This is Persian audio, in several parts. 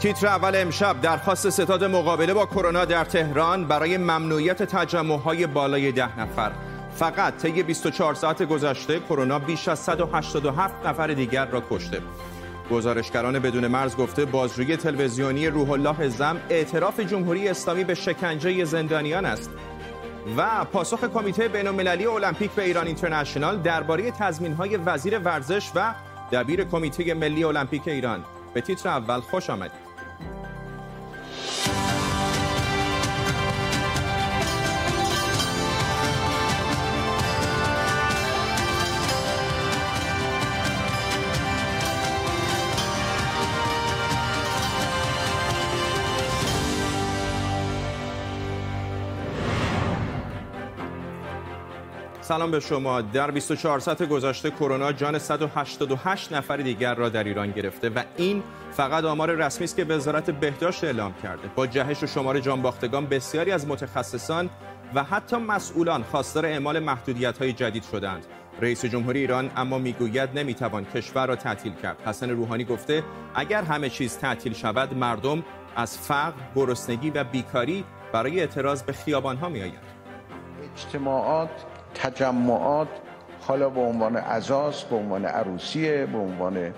تیتر اول امشب درخواست ستاد مقابله با کرونا در تهران برای ممنوعیت تجمعهای بالای ده نفر. فقط طی 24 ساعت گذشته کرونا بیش از 187 نفر دیگر را کشته. گزارشگران بدون مرز گفته بازجویی تلویزیونی روح الله زم اعتراف جمهوری اسلامی به شکنجه زندانیان است. و پاسخ کمیته بین المللی المپیک به ایران اینترنشنال درباره تضمین‌های وزیر ورزش و دبیر کمیته ملی المپیک ایران. به تیتر اول خوش آمدید. سلام به شما. در 24 ساعت گذشته کرونا جان 188 نفر دیگر را در ایران گرفته و این فقط آمار رسمی است که وزارت بهداشت اعلام کرده. با جهش و شمار جانباختگان بسیاری از متخصصان و حتی مسئولان خواستار اعمال محدودیت های جدید شدند. رئیس جمهوری ایران اما می‌گوید نمی‌توان کشور را تعطیل کرد. حسن روحانی گفته اگر همه چیز تعطیل شود مردم از فقر گرسنگی و بیکاری برای اعتراض به خیابان ها می اجتماعات تجمعات حالا به عنوان عزاز به عنوان عروسیه به عنوان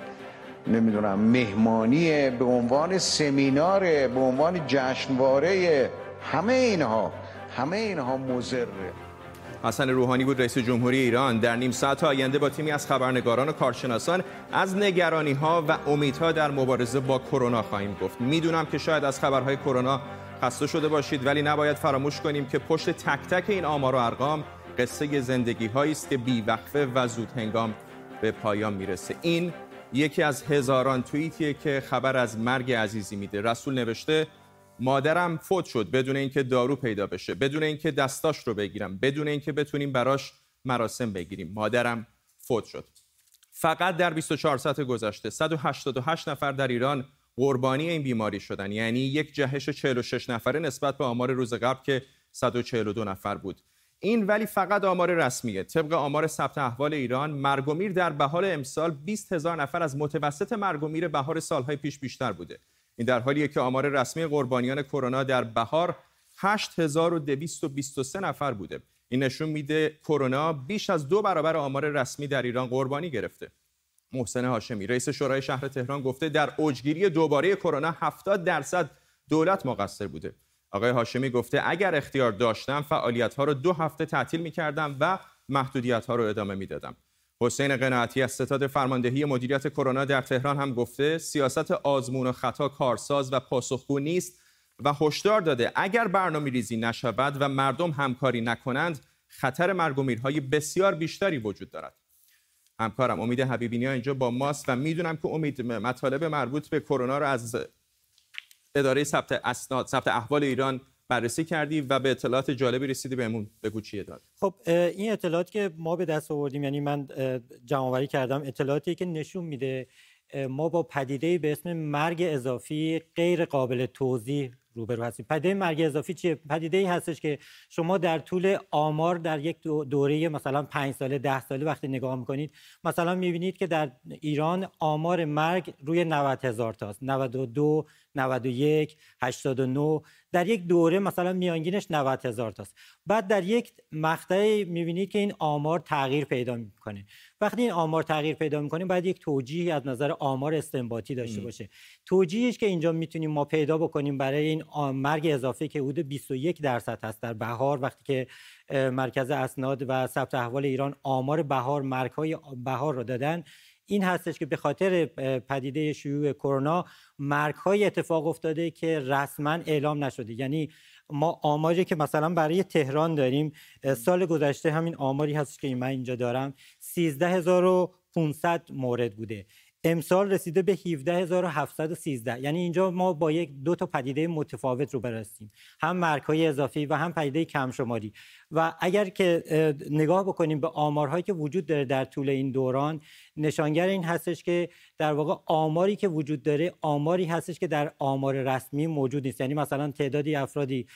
نمی‌دونم مهمانیه به عنوان سمیناره به عنوان جشنواره همه اینها. همه اینها مزره حسن روحانی بود رئیس جمهوری ایران. در نیم ساعت آینده با تیمی از خبرنگاران و کارشناسان از نگرانی ها و امیدها در مبارزه با کرونا خواهیم گفت. می‌دونم که شاید از خبرهای کرونا خسته شده باشید ولی نباید فراموش کنیم که پشت تک تک این آمار و ارقام قصه زندگی هایی است که بیوقفه و زود هنگام به پایان می‌رسه. این یکی از هزاران توییتیه که خبر از مرگ عزیزی میده. رسول نوشته مادرم فوت شد بدون اینکه دارو پیدا بشه بدون اینکه دستاش رو بگیرم بدون اینکه بتونیم براش مراسم بگیریم. مادرم فوت شد. فقط در 24 ساعت گذشته 188 نفر در ایران قربانی این بیماری شدن. یعنی یک جهش 46 نفره نسبت به آمار روز قبل که 142 نفر بود. این ولی فقط آمار رسمیه. طبق آمار ثبت احوال ایران مرگ و میر در بهار امسال 20 هزار نفر از متوسط مرگ و میر بهار سالهای پیش بیشتر بوده. این در حالیه که آمار رسمی قربانیان کرونا در بهار 8223 نفر بوده. این نشون میده کرونا بیش از دو برابر آمار رسمی در ایران قربانی گرفته. محسن هاشمی رئیس شورای شهر تهران گفته در اوجگیری دوباره کرونا 70 درصد دولت مقصر بوده. آقای هاشمی گفته اگر اختیار داشتم فعالیت ها رو دو هفته تعطیل می کردم و محدودیت ها رو ادامه می‌دادم. حسین قناعتی از ستاد فرماندهی مدیریت کرونا در تهران هم گفته سیاست آزمون و خطا کارساز و پاسخگو نیست و هشدار داده اگر برنامه ریزی نشود و مردم همکاری نکنند خطر مرگ و میرهای بسیار بیشتری وجود دارد. همکارم امید حبیبینی ها اینجا با ماست و می‌دونم که امید مطالب مربوط به کرونا رو از اداره ثبت اسناد ثبت احوال ایران بررسی کردی و به اطلاعات جالبی رسیدی بهمون. بگو چیه داد؟ خب این اطلاعات که ما به دست آوردیم یعنی من جمع کردم اطلاعاتی که نشون میده ما با پدیده به اسم مرگ اضافی غیر قابل توضیح روبرو هستیم. پدیده مرگ اضافی چیه؟ پدیده ای هستش که شما در طول آمار در یک دوره مثلا پنج ساله ده ساله وقتی نگاه می‌کنید مثلا می‌بینید که در ایران آمار مرگ روی 90 هزار تاست. 92 91 89 در یک دوره مثلا میانگینش 90 هزار تاست. بعد در یک مقطعی می‌بینید که این آمار تغییر پیدا می‌کنه. وقتی این آمار تغییر پیدا می‌کنه باید یک توجیهی از نظر آمار استنباطی داشته باشه. توجیهش که اینجا می‌تونیم ما پیدا بکنیم برای این مرگ اضافه که حدود 21 درصد هست در بهار وقتی که مرکز اسناد و ثبت احوال ایران آمار بهار مرگ های بهار رو دادن این هستش که به خاطر پدیده شیوع کرونا مرگ های اتفاق افتاده که رسما اعلام نشده. یعنی ما آماری که مثلا برای تهران داریم سال گذشته همین آماری هست که من اینجا دارم 13500 مورد بوده. امسال رسیده به 17713 یعنی اینجا ما با یک دو تا پدیده متفاوت رو برستیم هم مرگ های اضافی و هم پدیده کم شماری و اگر که نگاه بکنیم به آمارهایی که وجود داره در طول این دوران نشانگر این هستش که در واقع آماری که وجود داره آماری هستش که در آمار رسمی موجود نیست. یعنی مثلا تعدادی افرادی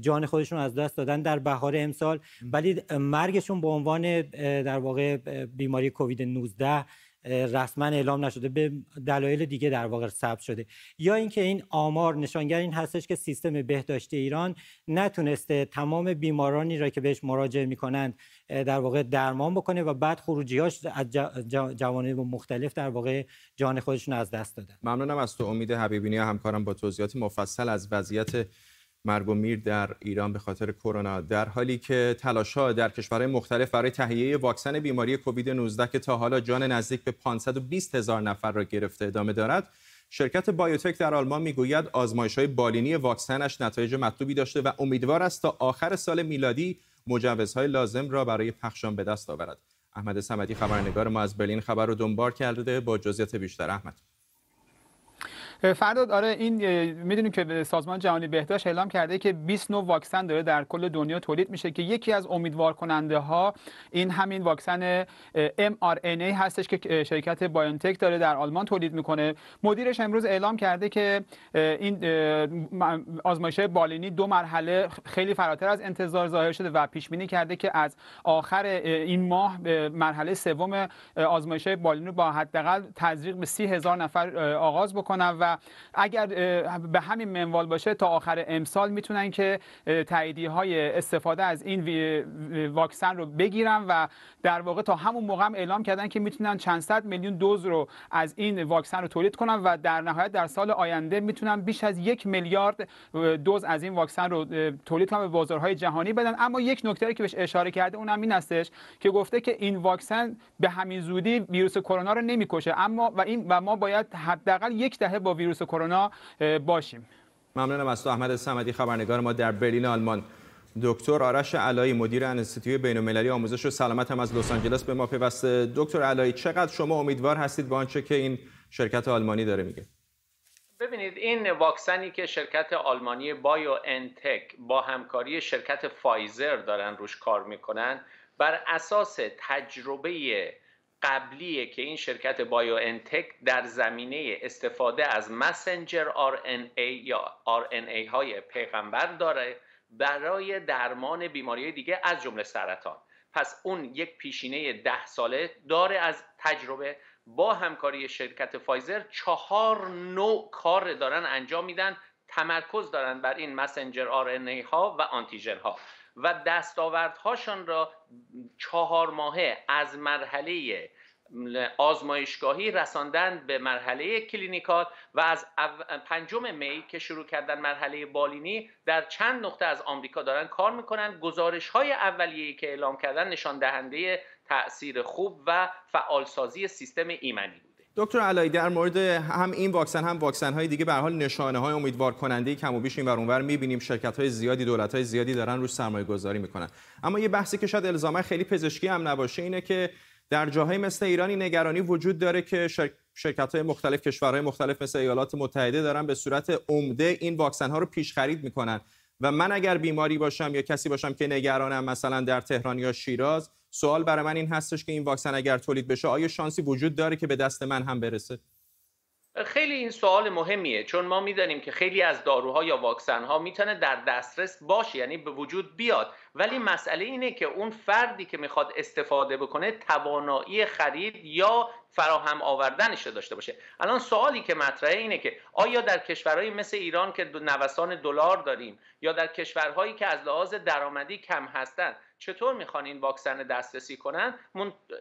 جان خودشون از دست دادن در بهار امسال ولی مرگشون به عنوان در واقع بیماری کووید 19 رسما اعلام نشده به دلایل دیگه در واقع ثبت شده. یا اینکه این آمار نشانگر این هستش که سیستم بهداشتی ایران نتونسته تمام بیمارانی را که بهش مراجعه می‌کنند در واقع درمان بکنه و بعد خروجیاش از جوانب مختلف در واقع جان خودشون از دست دادن. ممنونم از تو امید حبیبینی همکارم با توضیحات مفصل از وضعیت مرگ و میر در ایران به خاطر کرونا. در حالی که تلاش‌ها در کشورهای مختلف برای تهیه واکسن بیماری کووید 19 که تا حالا جان نزدیک به 520 هزار نفر را گرفته ادامه دارد شرکت بایوتک در آلمان می‌گوید آزمایش های بالینی واکسنش نتایج مطلوبی داشته و امیدوار است تا آخر سال میلادی مجوزهای لازم را برای پخشان به دست آورد. احمد سمدی خبرنگار ما از برلین خبر رو دنبال کرده با جزئیات بیشتر. احمد. فرداد آره این می‌دونیم که سازمان جهانی بهداشت اعلام کرده که 20 نوع واکسن داره در کل دنیا تولید میشه که یکی از امیدوار کننده ها این همین واکسن mRNA هستش که شرکت بایونتک داره در آلمان تولید می‌کنه. مدیرش امروز اعلام کرده که این آزمایش بالینی دو مرحله خیلی فراتر از انتظار ظاهر شده و پیش بینی کرده که از آخر این ماه مرحله سوم آزمایش بالینی با حداقل تزریق به سی هزار نفر آغاز بکنن و اگر به همین منوال باشه تا آخر امسال می‌تونن که تاییدی های استفاده از این واکسن رو بگیرن و در واقع تا همون موقع هم اعلام کردن که می‌تونن چند صد میلیون دوز رو از این واکسن رو تولید کنن و در نهایت در سال آینده می‌تونن بیش از یک میلیارد دوز از این واکسن رو تولید کنن به بازارهای جهانی بدن. اما یک نکته که بهش اشاره کرده اونم این هستش که گفته که این واکسن به همین زودی ویروس کرونا رو نمی‌کشه. اما و این و ما باید حداقل یک دهه با ویروس کرونا باشیم. ممنونم از تو احمد صمدی خبرنگار ما در برلین آلمان. دکتر آرش علایی مدیر انستیتوی بین‌المللی آموزش و سلامت هم از لس آنجلس به ما پیوسته. دکتر علایی چقدر شما امیدوار هستید به آنچه که این شرکت آلمانی داره میگه؟ ببینید این واکسنی که شرکت آلمانی بایو انتک با همکاری شرکت فایزر دارن روش کار می‌کنن بر اساس تجربه قبلیه که این شرکت BioNTech در زمینه استفاده از messenger RNA یا RNA های پیغمبر داره برای درمان بیماری دیگه از جمله سرطان. پس اون یک پیشینه ده ساله داره از تجربه با همکاری شرکت فایزر. چهار نوع کار دارن انجام میدن تمرکز دارن بر این messenger RNA ها و آنتیژن ها. و دستاوردهاشان را چهار ماهه از مرحله آزمایشگاهی رساندن به مرحله clinical و از پنجم می که شروع کردن مرحله بالینی در چند نقطه از آمریکا دارن کار می‌کنن. گزارش های اولیه‌ای که اعلام کردن نشان دهنده تاثیر خوب و فعالسازی سیستم ایمنی بود دکتر علایی در مورد هم این واکسن هم واکسن های دیگه به حال نشانه های امیدوار کننده کم و بیش این اونور می‌بینیم. شرکت های زیادی دولت های زیادی دارن روش سرمایه گذاری می‌کنن. اما یه بحثی که شاید الزاما خیلی پزشکی هم نباشه اینه که در جاهای مثل ایرانی نگرانی وجود داره که شرکت های مختلف کشورهای مختلف مثل ایالات متحده دارن به صورت عمده این واکسن ها رو پیش خرید می‌کنن. و من اگر بیماری باشم یا کسی باشم که نگرانم مثلا در تهران یا شیراز سوال برای من این هستش که این واکسن اگر تولید بشه آیا شانسی وجود داره که به دست من هم برسه؟ خیلی این سوال مهمیه چون ما می‌دانیم که خیلی از داروها یا واکسن ها می‌تونه در دسترس باشه یعنی به وجود بیاد. ولی مسئله اینه که اون فردی که می‌خواد استفاده بکنه توانایی خرید یا فراهم آوردنش داشته باشه. الان سوالی که مطرحه اینه که آیا در کشورهایی مثل ایران که نوسان دلار داریم یا در کشورهایی که از لحاظ درآمدی کم هستند چطور می‌خوان این واکسن دسترسی کنن؟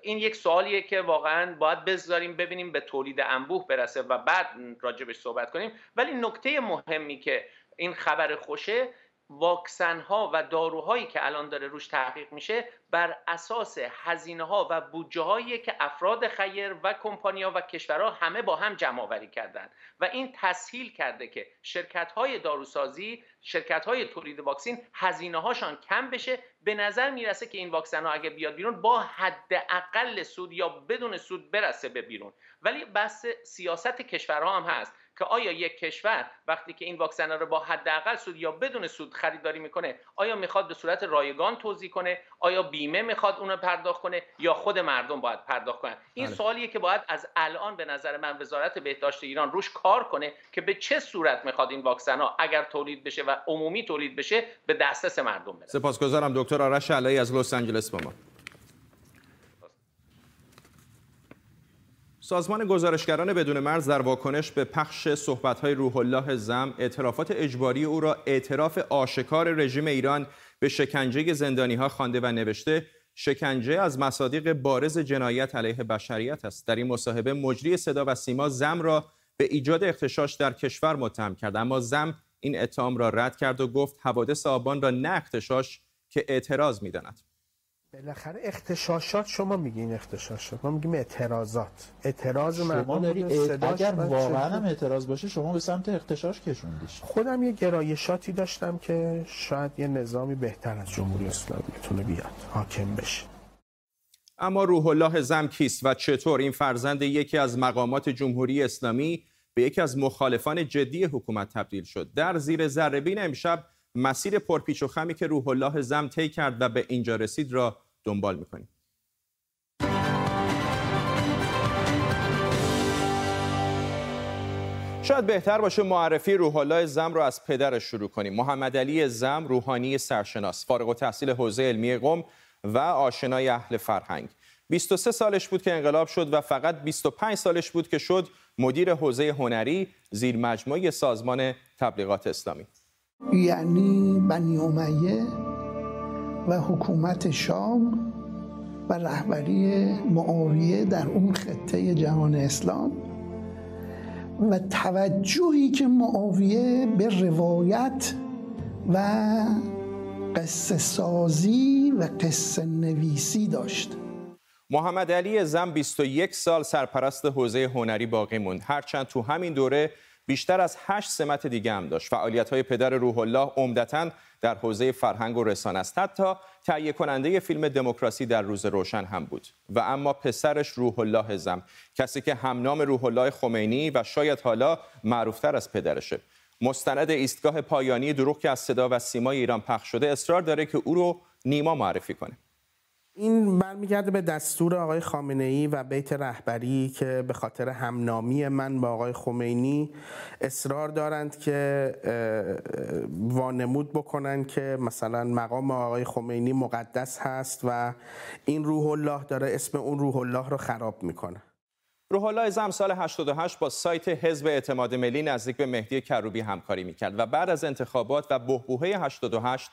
این یک سوالیه که واقعا باید بذاریم ببینیم به تولید انبوه برسه و بعد راجبش صحبت کنیم. ولی نکته مهمی که این خبر خوشه واکسن ها و داروهایی که الان داره روش تحقیق میشه بر اساس هزینه ها و بودجه هایی که افراد خیر و کمپانیا و کشورها همه با هم جمع آوری کردن. و این تسهیل کرده که شرکت های داروسازی شرکت های تولید واکسین هزینه هاشان کم بشه. به نظر می‌رسه که این واکسن ها اگه بیاد بیرون با حداقل سود یا بدون سود برسه به بیرون. ولی بس سیاست کشورها هم هست. که آیا یک کشور وقتی که این واکسن رو با حداقل سود یا بدون سود خریداری می‌کنه آیا می‌خواد به صورت رایگان توضیح کنه؟ آیا بیمه می‌خواد اونو پرداخت کنه یا خود مردم باید پرداخت کنن؟ این بله. سوالیه که باید از الان به نظر من وزارت بهداشت ایران روش کار کنه که به چه صورت می‌خواد این واکسن ها اگر تولید بشه و عمومی تولید بشه به دسترس مردم برسه. سپاسگزارم دکتر آرش علایی از لس آنجلس با ما. سازمان گزارشگران بدون مرز در واکنش به پخش صحبت‌های روح الله زم اعترافات اجباری او را اعتراف آشکار رژیم ایران به شکنجه زندانی ها خوانده و نوشته شکنجه از مصادیق بارز جنایت علیه بشریت است. در این مصاحبه مجری صدا و سیما زم را به ایجاد اختشاش در کشور متهم کرد. اما زم این اتهام را رد کرد و گفت حوادث آبان را نه اختشاش که اعتراض می‌داند. بالاخره اختشاشات شما میگین اختشاشات. ما میگیم اعتراضات. اعتراض شما داری اگر واقعا هم اعتراض باشه شما به سمت اختشاش کشوندیش. خودم یه گرایشاتی داشتم که شاید یه نظامی بهتر از جمهوری اسلامی بتونه بیاد حاکم بشه. اما روح الله زم کیست و چطور؟ این فرزند یکی از مقامات جمهوری اسلامی به یکی از مخالفان جدی حکومت تبدیل شد. در زیر ذره امشب مسیر پرپیچ و خمی که روح الله زم طی کرد و به اینجا رسید را دنبال می‌کنیم. شاید بهتر باشه معرفی روح الله زم رو از پدرش شروع کنیم. محمد علی زم روحانی سرشناس فارغ التحصیل حوزه علمی قم و آشنای اهل فرهنگ. 23 سالش بود که انقلاب شد و فقط 25 سالش بود که شد مدیر حوزه هنری زیر مجموعه سازمان تبلیغات اسلامی. یعنی بنی امیه و حکومت شام و رهبری معاویه در اون خطه جهان اسلام و توجهی که معاویه به روایت و قصه سازی و قصه نویسی داشت. محمد علی زم 21 سال سرپرست حوزه هنری باقی موند. هرچند تو همین دوره بیشتر از هشت سمت دیگه هم داشت. فعالیت های پدر روح الله عمدتا در حوزه فرهنگ و رسانه است. حتی تهیه کننده فیلم دموکراسی در روز روشن هم بود. و اما پسرش روح الله زم کسی که همنام روح الله خمینی و شاید حالا معروفتر از پدرشه. مستند ایستگاه پایانی دروغ که از صدا و سیمای ایران پخش شده اصرار داره که او رو نیما معرفی کنه. این برمیگرده به دستور آقای خامنه ای و بیت رهبری که به خاطر همنامی من با آقای خمینی اصرار دارند که وانمود بکنن که مثلا مقام آقای خمینی مقدس هست و این روح الله داره اسم اون روح الله رو خراب می‌کنه. روح الله زم سال 88 با سایت حزب اعتماد ملی نزدیک به مهدی کروبی همکاری می‌کرد و بعد از انتخابات و بهبوهه 88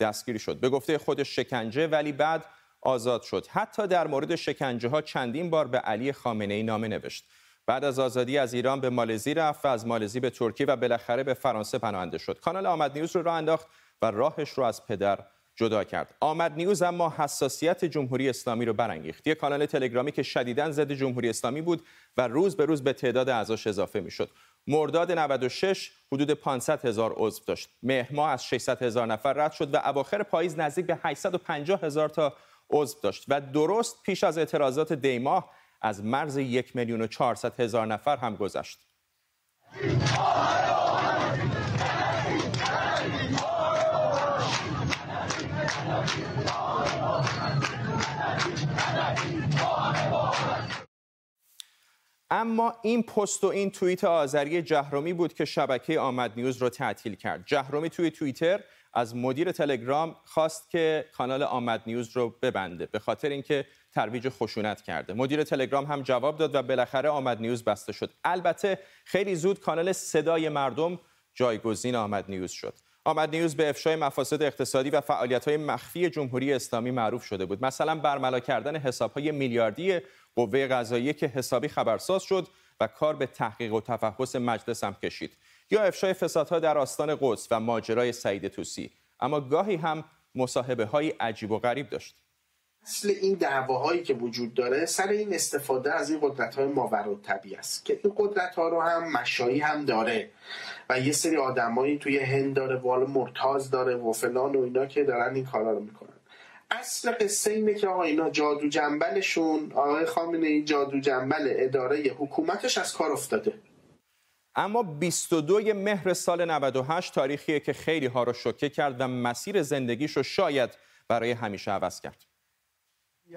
دستگیری شد. به گفته خودش شکنجه ولی بعد آزاد شد. حتی در مورد شکنجه ها چندین بار به علی خامنه ای نامه نوشت. بعد از آزادی از ایران به مالزی رفت و از مالزی به ترکیه و بالاخره به فرانسه پناهنده شد. کانال آمد نیوز رو راه انداخت و راهش رو از پدر جدا کرد. آمد نیوز اما حساسیت جمهوری اسلامی رو برانگیخت. یک کانال تلگرامی که شدیداً ضد جمهوری اسلامی بود و روز به روز به تعداد اعضاش اضافه می‌شد. مرداد 96 حدود 500 هزار عضو داشت. مهر ماه از 600 هزار نفر رد شد و اواخر پاییز نزدیک به 850 هزار تا عضو داشت و درست پیش از اعتراضات دیماه از مرز یک میلیون و چهارصد هزار نفر هم گذشت. اما این پست و این توییت آذری جهرومی بود که شبکه آمد نیوز را تعطیل کرد. جهرومی توی توییتر از مدیر تلگرام خواست که کانال آمد نیوز رو ببنده به خاطر اینکه ترویج خشونت کرده. مدیر تلگرام هم جواب داد و بالاخره آمد نیوز بسته شد. البته خیلی زود کانال صدای مردم جایگزین آمد نیوز شد. آمد نیوز به افشای مفاسد اقتصادی و فعالیت‌های مخفی جمهوری اسلامی معروف شده بود. مثلا برملا کردن حساب‌های میلیاردی قوه قضاییه که حسابی خبرساز شد و کار به تحقیق و تفحص مجلس هم کشید. یا افشای فسادها در آستان قدس و ماجرای سعید توسی اما گاهی هم مصاحبه های عجیب و غریب داشت. اصل این دعواهایی که وجود داره سر این استفاده از این قدرت های ماورا طبیعی است که این قدرت ها رو هم مشایی هم داره و یه سری آدمایی توی هند داره والا مرتاز داره و فلان و اینا که دارن این کارا رو می‌کنن. اصل قصه اینه که آقا اینا جادو جنبلشون آقای خامنه ای جادو جنبل اداره حکومتش از کار افتاده. اما 22 مهر سال 98 تاریخیه که خیلی ها رو شوکه کرد و مسیر زندگیش رو شاید برای همیشه عوض کرد.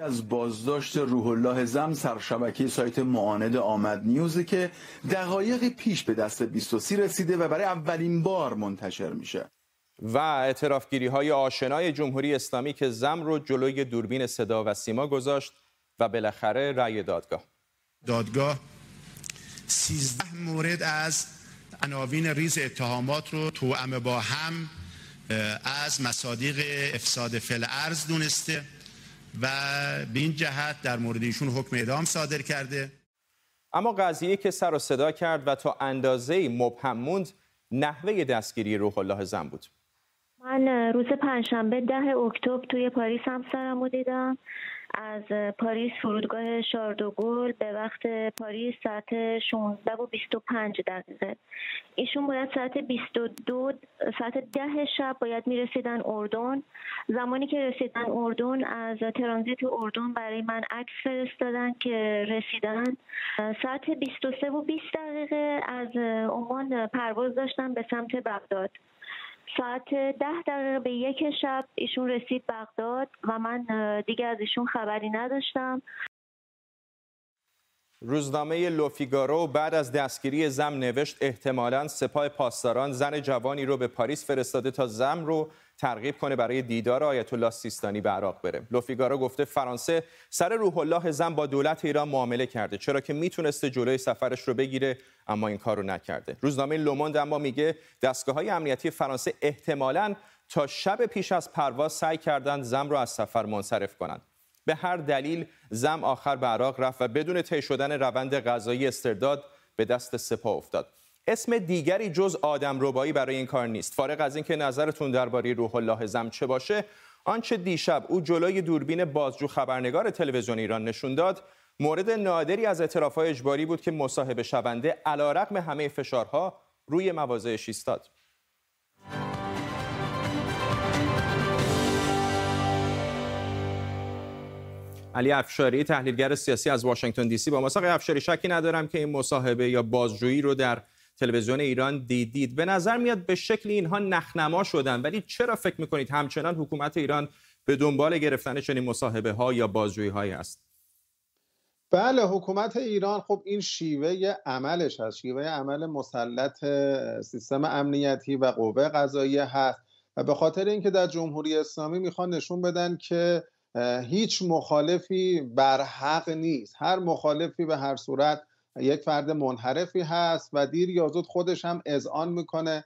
از بازداشت روح الله زم سرشبکه سایت معاند آمد نیوزی که دقایق پیش به دست 23 رسیده و برای اولین بار منتشر میشه. و اعترافگیری های آشنای جمهوری اسلامی که زم رو جلوی دوربین صدا و سیما گذاشت و بالاخره رأی دادگاه. دادگاه 13 مورد از عناوین ریز اتهامات رو توأم با هم از مصادیق افساد فل ارز دونسته و به این جهت در مورد ایشون حکم اعدام صادر کرده. اما قضیه که سر و صدا کرد و تا اندازه مبهم موند نحوه دستگیری روح الله زن بود. من روز پنجشنبه ده اکتبر توی پاریس همسرم دیدم. از پاریس فرودگاه شاردوگل به وقت پاریس ساعت 16 و 25 دقیقه. ایشون باید ساعت 22 ساعت ده شب باید می‌رسیدن اردن. زمانی که رسیدن اردن از ترانزیت اردن برای من عکس فرستادن که رسیدن. ساعت 23 و 20 دقیقه از عمان پرواز داشتن به سمت بغداد. ساعت ده دقیقه به یک شب ایشون رسید بغداد و من دیگه از ایشون خبری نداشتم. روزنامه لوفیگارو بعد از دستگیری زم نوشت احتمالا سپاه پاسداران زن جوانی رو به پاریس فرستاده تا زم رو ترغیب کنه برای دیدار آیت الله سیستانی به عراق بره. لوفیگارو گفته فرانسه سر روح الله زن با دولت ایران معامله کرده چرا که می‌تونسته جلوی سفرش رو بگیره اما این کار رو نکرده. روزنامه لوموند اما میگه دستگاه های امنیتی فرانسه احتمالا تا شب پیش از پرواز سعی کردند زم رو از سفر منصرف کنند. به هر دلیل زم آخر به عراق رفت و بدون طی شدن روند غذایی استرداد به دست سپاه افتاد. اسم دیگری جز آدم ربایی برای این کار نیست. فارغ از اینکه نظرتون درباره روح الله زم چه باشه آنچه دیشب او جلوی دوربین بازجو خبرنگار تلویزیون ایران نشون داد مورد نادری از اعترافهای اجباری بود که مصاحبه شونده علیرغم همه فشارها روی مواضعش ایستاد. علی افشاری تحلیلگر سیاسی از واشنگتن دی سی با مساق افشاری شکی ندارم که این مصاحبه یا بازجویی رو در تلویزیون ایران دیدید. به نظر میاد به شکل اینها نخنما شدن ولی چرا فکر می‌کنید همچنان حکومت ایران به دنبال گرفتن چنین مصاحبه ها یا بازجویی هایی است؟ بله حکومت ایران خب این شیوه عملش هست. شیوه عمل مسلط سیستم امنیتی و قوه قضاییه هست و به خاطر اینکه در جمهوری اسلامی می‌خوان نشون بدن که هیچ مخالفی بر حق نیست. هر مخالفی به هر صورت یک فرد منحرفی هست و دیر یا زود خودش هم اذعان می‌کنه.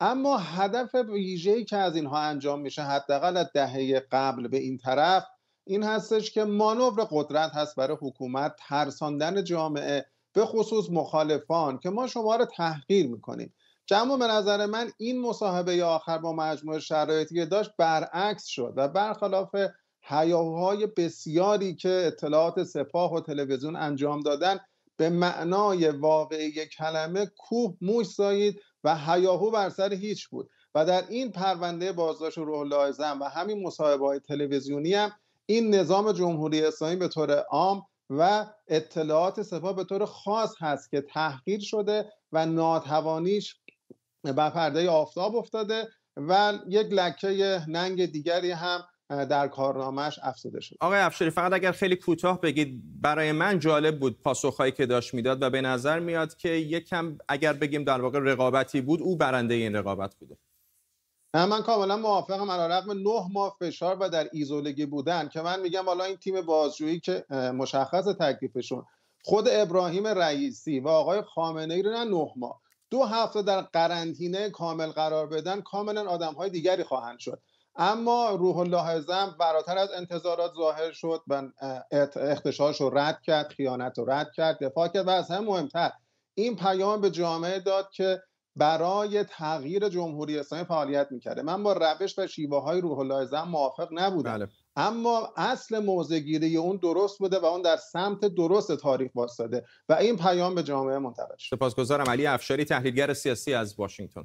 اما هدف ویژه‌ای که از اینها انجام میشه حداقل از دهه قبل به این طرف این هستش که مانور قدرت هست برای حکومت ترساندن جامعه به خصوص مخالفان که ما شما رو تحقیر می‌کنیم. جمع به نظر من این مصاحبه آخر با مجموعه شرایطی که داشت برعکس شد و برخلاف هیاهوهای بسیاری که اطلاعات سپاه و تلویزیون انجام دادن به معنای واقعی کلمه کوه موش سایید و هیاهو بر سر هیچ بود. و در این پرونده بازداشت روح الله و همین مصاحبه های تلویزیونی هم این نظام جمهوری اسلامی به طور عام و اطلاعات سپاه به طور خاص هست که تحقیر شده و ناتوانیش بر پرده آفتاب افتاده و یک لکه ننگ دیگری هم در کارنامهش افزوده شد آقای افشاری فقط اگر خیلی کوتاه بگید برای من جالب بود پاسخهایی که داشت می‌داد و به نظر میاد که یکم اگر بگیم در واقع رقابتی بود او برنده این رقابت بوده. من کاملا موافقم. علیرغم نه ماه فشار و در ایزولگی بودن که من میگم حالا این تیم بازجویی که مشخص تکلیفشون. خود ابراهیم رئیسی و آقای خامنه ای رو نه نه ماه. دو هفته در قرنطینه کامل قرار بدن کاملا آدم های دیگری خواهند شد. اما روح الله اعظم براتر از انتظارات ظاهر شد و اختشاش رو رد کرد خیانت رو رد کرد دفاع کرد و از هم مهمتر. این پیام به جامعه داد که برای تغییر جمهوری اسلامی فعالیت می‌کرده. من با روش و شیوه های روح الله اعظم موافق نبودم. بله. اما اصل موزگیری اون درست بوده و اون در سمت درست تاریخ واسطه و این پیام به جامعه منتقل شد. سپاسگزارم. علی افشاری تحلیلگر سیاسی از واشنگتن.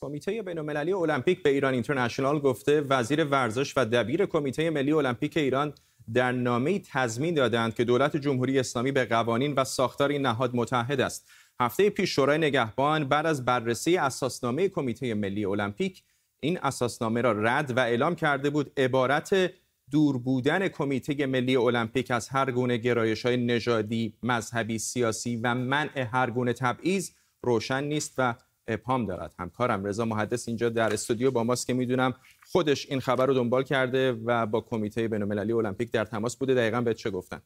کمیته بین‌المللی المپیک به ایران اینترنشنال گفته وزیر ورزش و دبیر کمیته ملی المپیک ایران در نامه تضمین دادند که دولت جمهوری اسلامی به قوانین و ساختار این نهاد متحد است. هفته پیش شورای نگهبان بعد از بررسی اساسنامه کمیته ملی المپیک این اساسنامه را رد و اعلام کرده بود عبارت دور بودن کمیته ملی المپیک از هر گونه گرایش های نژادی، مذهبی، سیاسی و منع هر گونه تبعیض روشن نیست و ابهام دارد. همکارم رضا محدث اینجا در استودیو با ماست که می‌دونم خودش این خبر رو دنبال کرده و با کمیته بین‌المللی المپیک در تماس بوده. دقیقا به چه گفتن؟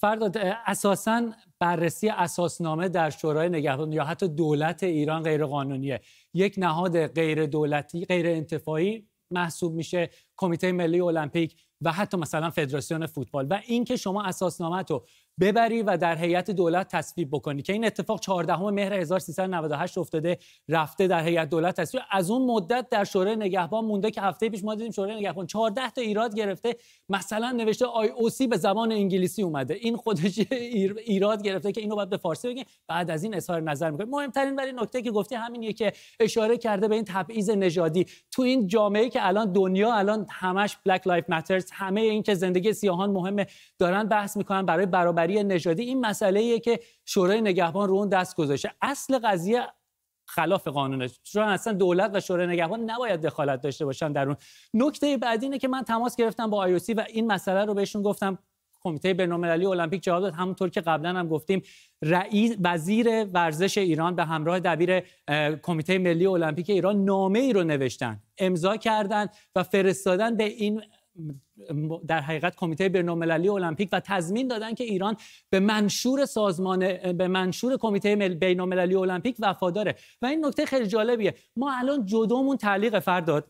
فرداد اساسا بررسی اساسنامه در شورای نگهبان یا حتی دولت ایران غیر قانونیه یک نهاد غیر دولتی غیر انتفاعی محسوب میشه کمیته ملی المپیک و حتی مثلا فدراسیون فوتبال. و اینکه شما اساسنامه تو ببری و در هیئت دولت تصویب بکنی. که این اتفاق 14 مهر 1398 افتاده رفته در هیئت دولت تصویب. از اون مدت در شورای نگهبان مونده که هفته پیش ما دیدیم شورای نگهبان 14 تا ایراد گرفته. مثلا نوشته IOC به زبان انگلیسی اومده. این خودش ایراد گرفته که اینو باید به فارسی بگیم بعد از این اظهار نظر می‌کنه. مهمترین ولی نکته که گفتی همینیه که اشاره کرده به این تبعیض نژادی. تو این جامعه که الان دنیا الان همش Black Lives Matter همه این که زندگی سیاهان مهمه دارن بحث می‌کنن برای برابری نژادی این مسئله ایه که شورای نگهبان رو اون دست گذاشته. اصل قضیه خلاف قانونه. چون اصلا دولت و شورای نگهبان نباید دخالت داشته باشن در اون. نکته بعدی اینه که من تماس گرفتم با آیوسی و این مسئله رو بهشون گفتم. کمیته بین‌المللی المپیک جواب داد. همونطور که قبلا هم گفتیم رئیس وزیر ورزش ایران به همراه دبیر کمیته ملی المپیک ایران نامه ای رو نوشتن. امضا کردن و فرستادن به این در حقیقت کمیته بین‌المللی المپیک و تضمین دادن که ایران به منشور سازمان به منشور کمیته بین‌المللی المپیک وفاداره. و این نکته خیلی جالبیه. ما الان جدومون تعلیق فرداد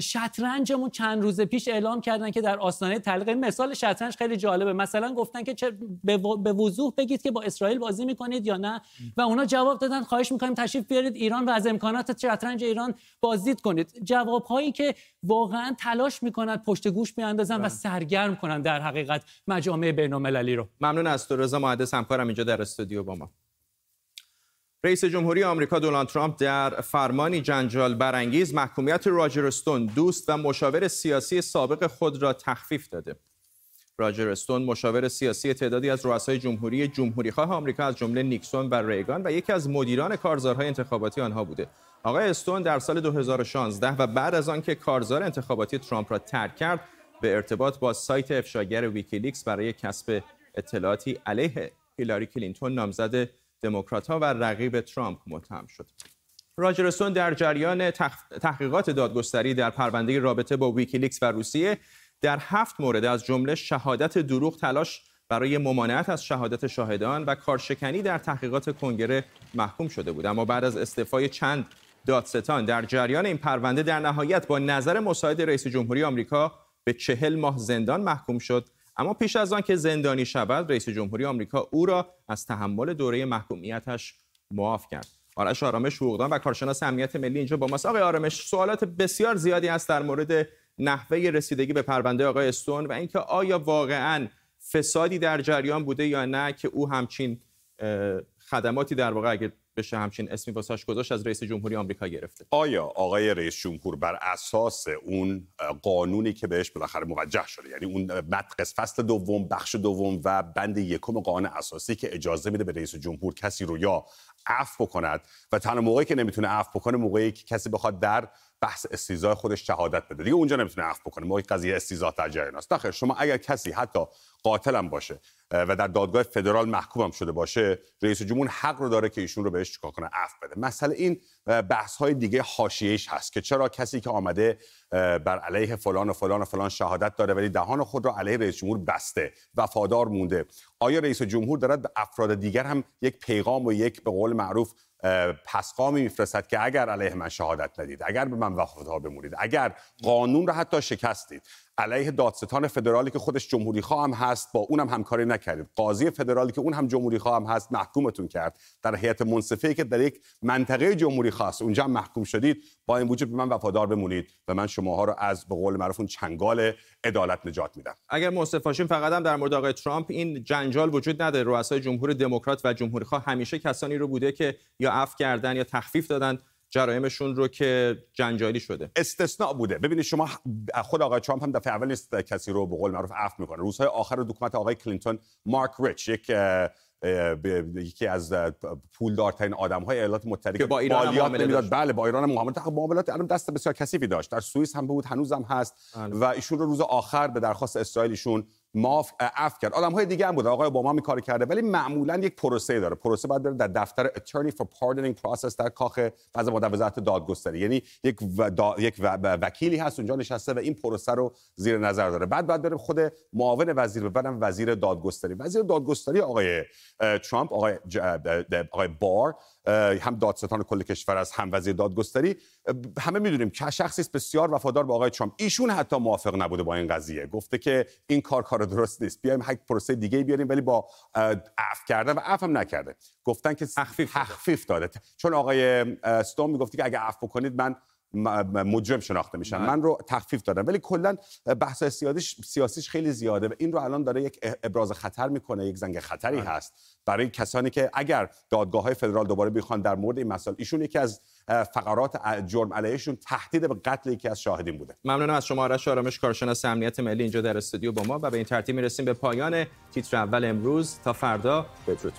شطرنجمون چند روز پیش اعلام کردن که در آستانه تعلیق مثال شطرنج خیلی جالبه. مثلا گفتن که چه به وضوح بگید که با اسرائیل بازی می‌کنید یا نه. و اونا جواب دادن خواهش می‌کنیم تشریف بیارید ایران و از امکانات شطرنج ایران بازدید کنید. جواب هایی که واقعا تلاش می‌کنن پشت گوش بیاندازن و بله. سرگرم کنن در حقیقت مجامع بین‌المللی رو. ممنون از تو. رضا مهندس همکارم اینجا در استودیو با ما. رئیس جمهوری آمریکا دونالد ترامپ در فرمانی جنجال برانگیز محکومیت راجر استون دوست و مشاور سیاسی سابق خود را تخفیف داده. راجر استون مشاور سیاسی تعدادی از رؤسای جمهوری جمهوریخواه آمریکا از جمله نیکسون و ریگان و یکی از مدیران کارزارهای انتخاباتی آنها بوده. آقای استون در سال 2016 و بعد از آنکه کارزار انتخاباتی ترامپ را ترک کرد به ارتباط با سایت افشاگر ویکیلیکس برای کسب اطلاعاتی علیه هیلاری کلینتون نامزد دموکرات ها و رقیب ترامپ متهم شد. راجر استون در جریان تحقیقات دادگستری در پرونده رابطه با ویکیلیکس و روسیه در هفت مورد از جمله شهادت دروغ تلاش برای ممانعت از شهادت شاهدان و کارشکنی در تحقیقات کنگره محکوم شده بود اما بعد از استعفای چند دادستان در جریان این پرونده در نهایت با نظر مساعد رئیس جمهوری آمریکا به چهل ماه زندان محکوم شد اما پیش از آن که زندانی شود رئیس جمهوری آمریکا او را از تحمل دوره محکومیتش معاف کرد. آرش آرامش حقوقدان و کارشناس امنیت ملی اینجا با ماست. آقای آرامش سوالات بسیار زیادی است در مورد نحوه رسیدگی به پرونده آقای استون و اینکه آیا واقعا فسادی در جریان بوده یا نه که او همچین خدماتی در واقع اگر بشه همچین اسمی واسش گذاشت از رئیس جمهوری آمریکا گرفته. آیا آقای رئیس جمهور بر اساس اون قانونی که بهش بالاخره موجه شده یعنی اون متقس فصل دوم بخش دوم و بند یکم قانون اساسی که اجازه میده به رئیس جمهور کسی رو یا عفو بکند و تنها موقعی که نمی‌تونه عفو بکنه موقعی که کسی بخواد در بحث استیزای خودش شهادت بده. دیگه اونجا نمی‌تونه عفو بکنه موقعی قضیه استیزا در جریان است. شما اگر کسی حتی قاتلم باشه و در دادگاه فدرال محکوم شده باشه رئیس جمهور حق رو داره که ایشون رو بهش چیکار کنه؟ عفو بده. مسئله این بحث های دیگه حاشیه‌ایش هست که چرا کسی که آمده بر علیه فلان و فلان و فلان شهادت داره ولی دهان خود را علیه رئیس جمهور بسته وفادار مونده. آیا رئیس جمهور دارد به افراد دیگر هم یک پیغام و یک به قول معروف پسقامی میفرستد که اگر علیه من شهادت ندید اگر به من وفادار بمونید اگر قانون را حتی شکستید علیه دادستان فدرالی که خودش جمهوری خواهم هست با اونم همکاری نکردید قاضی فدرالی که اون هم جمهوری خواهم هست محکومتون کرد. در هیئت منصفه که در یک منطقه جمهوری خاص اونجا محکوم شدید. با این وجود به من وفادار بمونید و من شماها رو از به قول معروف چنگال عدالت نجات میدم. اگر منصف باشیم فقط هم در مورد آقای ترامپ این جنجال وجود نداره رؤسای جمهور دموکرات و جمهوری خواه همیشه کسانی رو بوده که یا عفو کردن یا تخفیف دادن. جرایمشون رو که جنجالی شده. استثناء بوده. ببینید شما خود آقای ترامپ هم دفعه اول نیست کسی رو به قول معروف عفو می‌کنه. روزهای آخر دکمت آقای کلینتون مارک ریچ یک یکی از پولدارترین آدم های ایالات متحده که با ایران معاملات بله با ایران معاملات معاملات الان دست بسیار کثیفی داشت. در سوئیس هم بود هنوزم هست. بله. و ایشون رو روز آخر به درخواست اسرائیل ایشون معاف اف کرد. آدم های دیگه هم بود. آقای اوباما می کار کرده. ولی معمولا یک پروسه داره. پروسه باید بره در دفتر attorney for pardoning process در کاخ وضع وزارت دادگستری. یعنی یک و دا... یک و... وکیلی هست اونجا نشسته و این پروسه رو زیر نظر داره. بعد بعد بره خود معاون وزیر ببرم وزیر دادگستری. وزیر دادگستری آقای ترامپ آقای ج... آقای بار هم دادستان کل کشور است هم وزیر دادگستری همه می‌دونیم که شخصی بسیار وفادار به آقای ترامپ. ایشون حتی موافق نبوده با این قضیه. گفته که این کار کار درست نیست. بیایم یک پروسه دیگه بیاریم ولی با عفو کردن و عفو هم نکرده. گفتن که تخفیف تخفیف داده. چون آقای استون می‌گفتی که اگه عفو کنید من مجرم شناخته میشن. من رو تخفیف دادم ولی کلا بحث سیاسیش سیاسیش خیلی زیاده و این رو الان داره یک ابراز خطر می‌کنه. یک زنگ خطری بله. هست. برای کسانی که اگر دادگاه های فدرال دوباره بخوان در مورد این مسائل ایشون یکی از فقرات جرم علیهشون تهدید به قتل یکی از شاهدین بوده. ممنونم از شما آرش آرامش کارشناس امنیت ملی اینجا در استودیو با ما و به این ترتیب می‌رسیم به پایان تیتر اول امروز. تا فردا بدرود.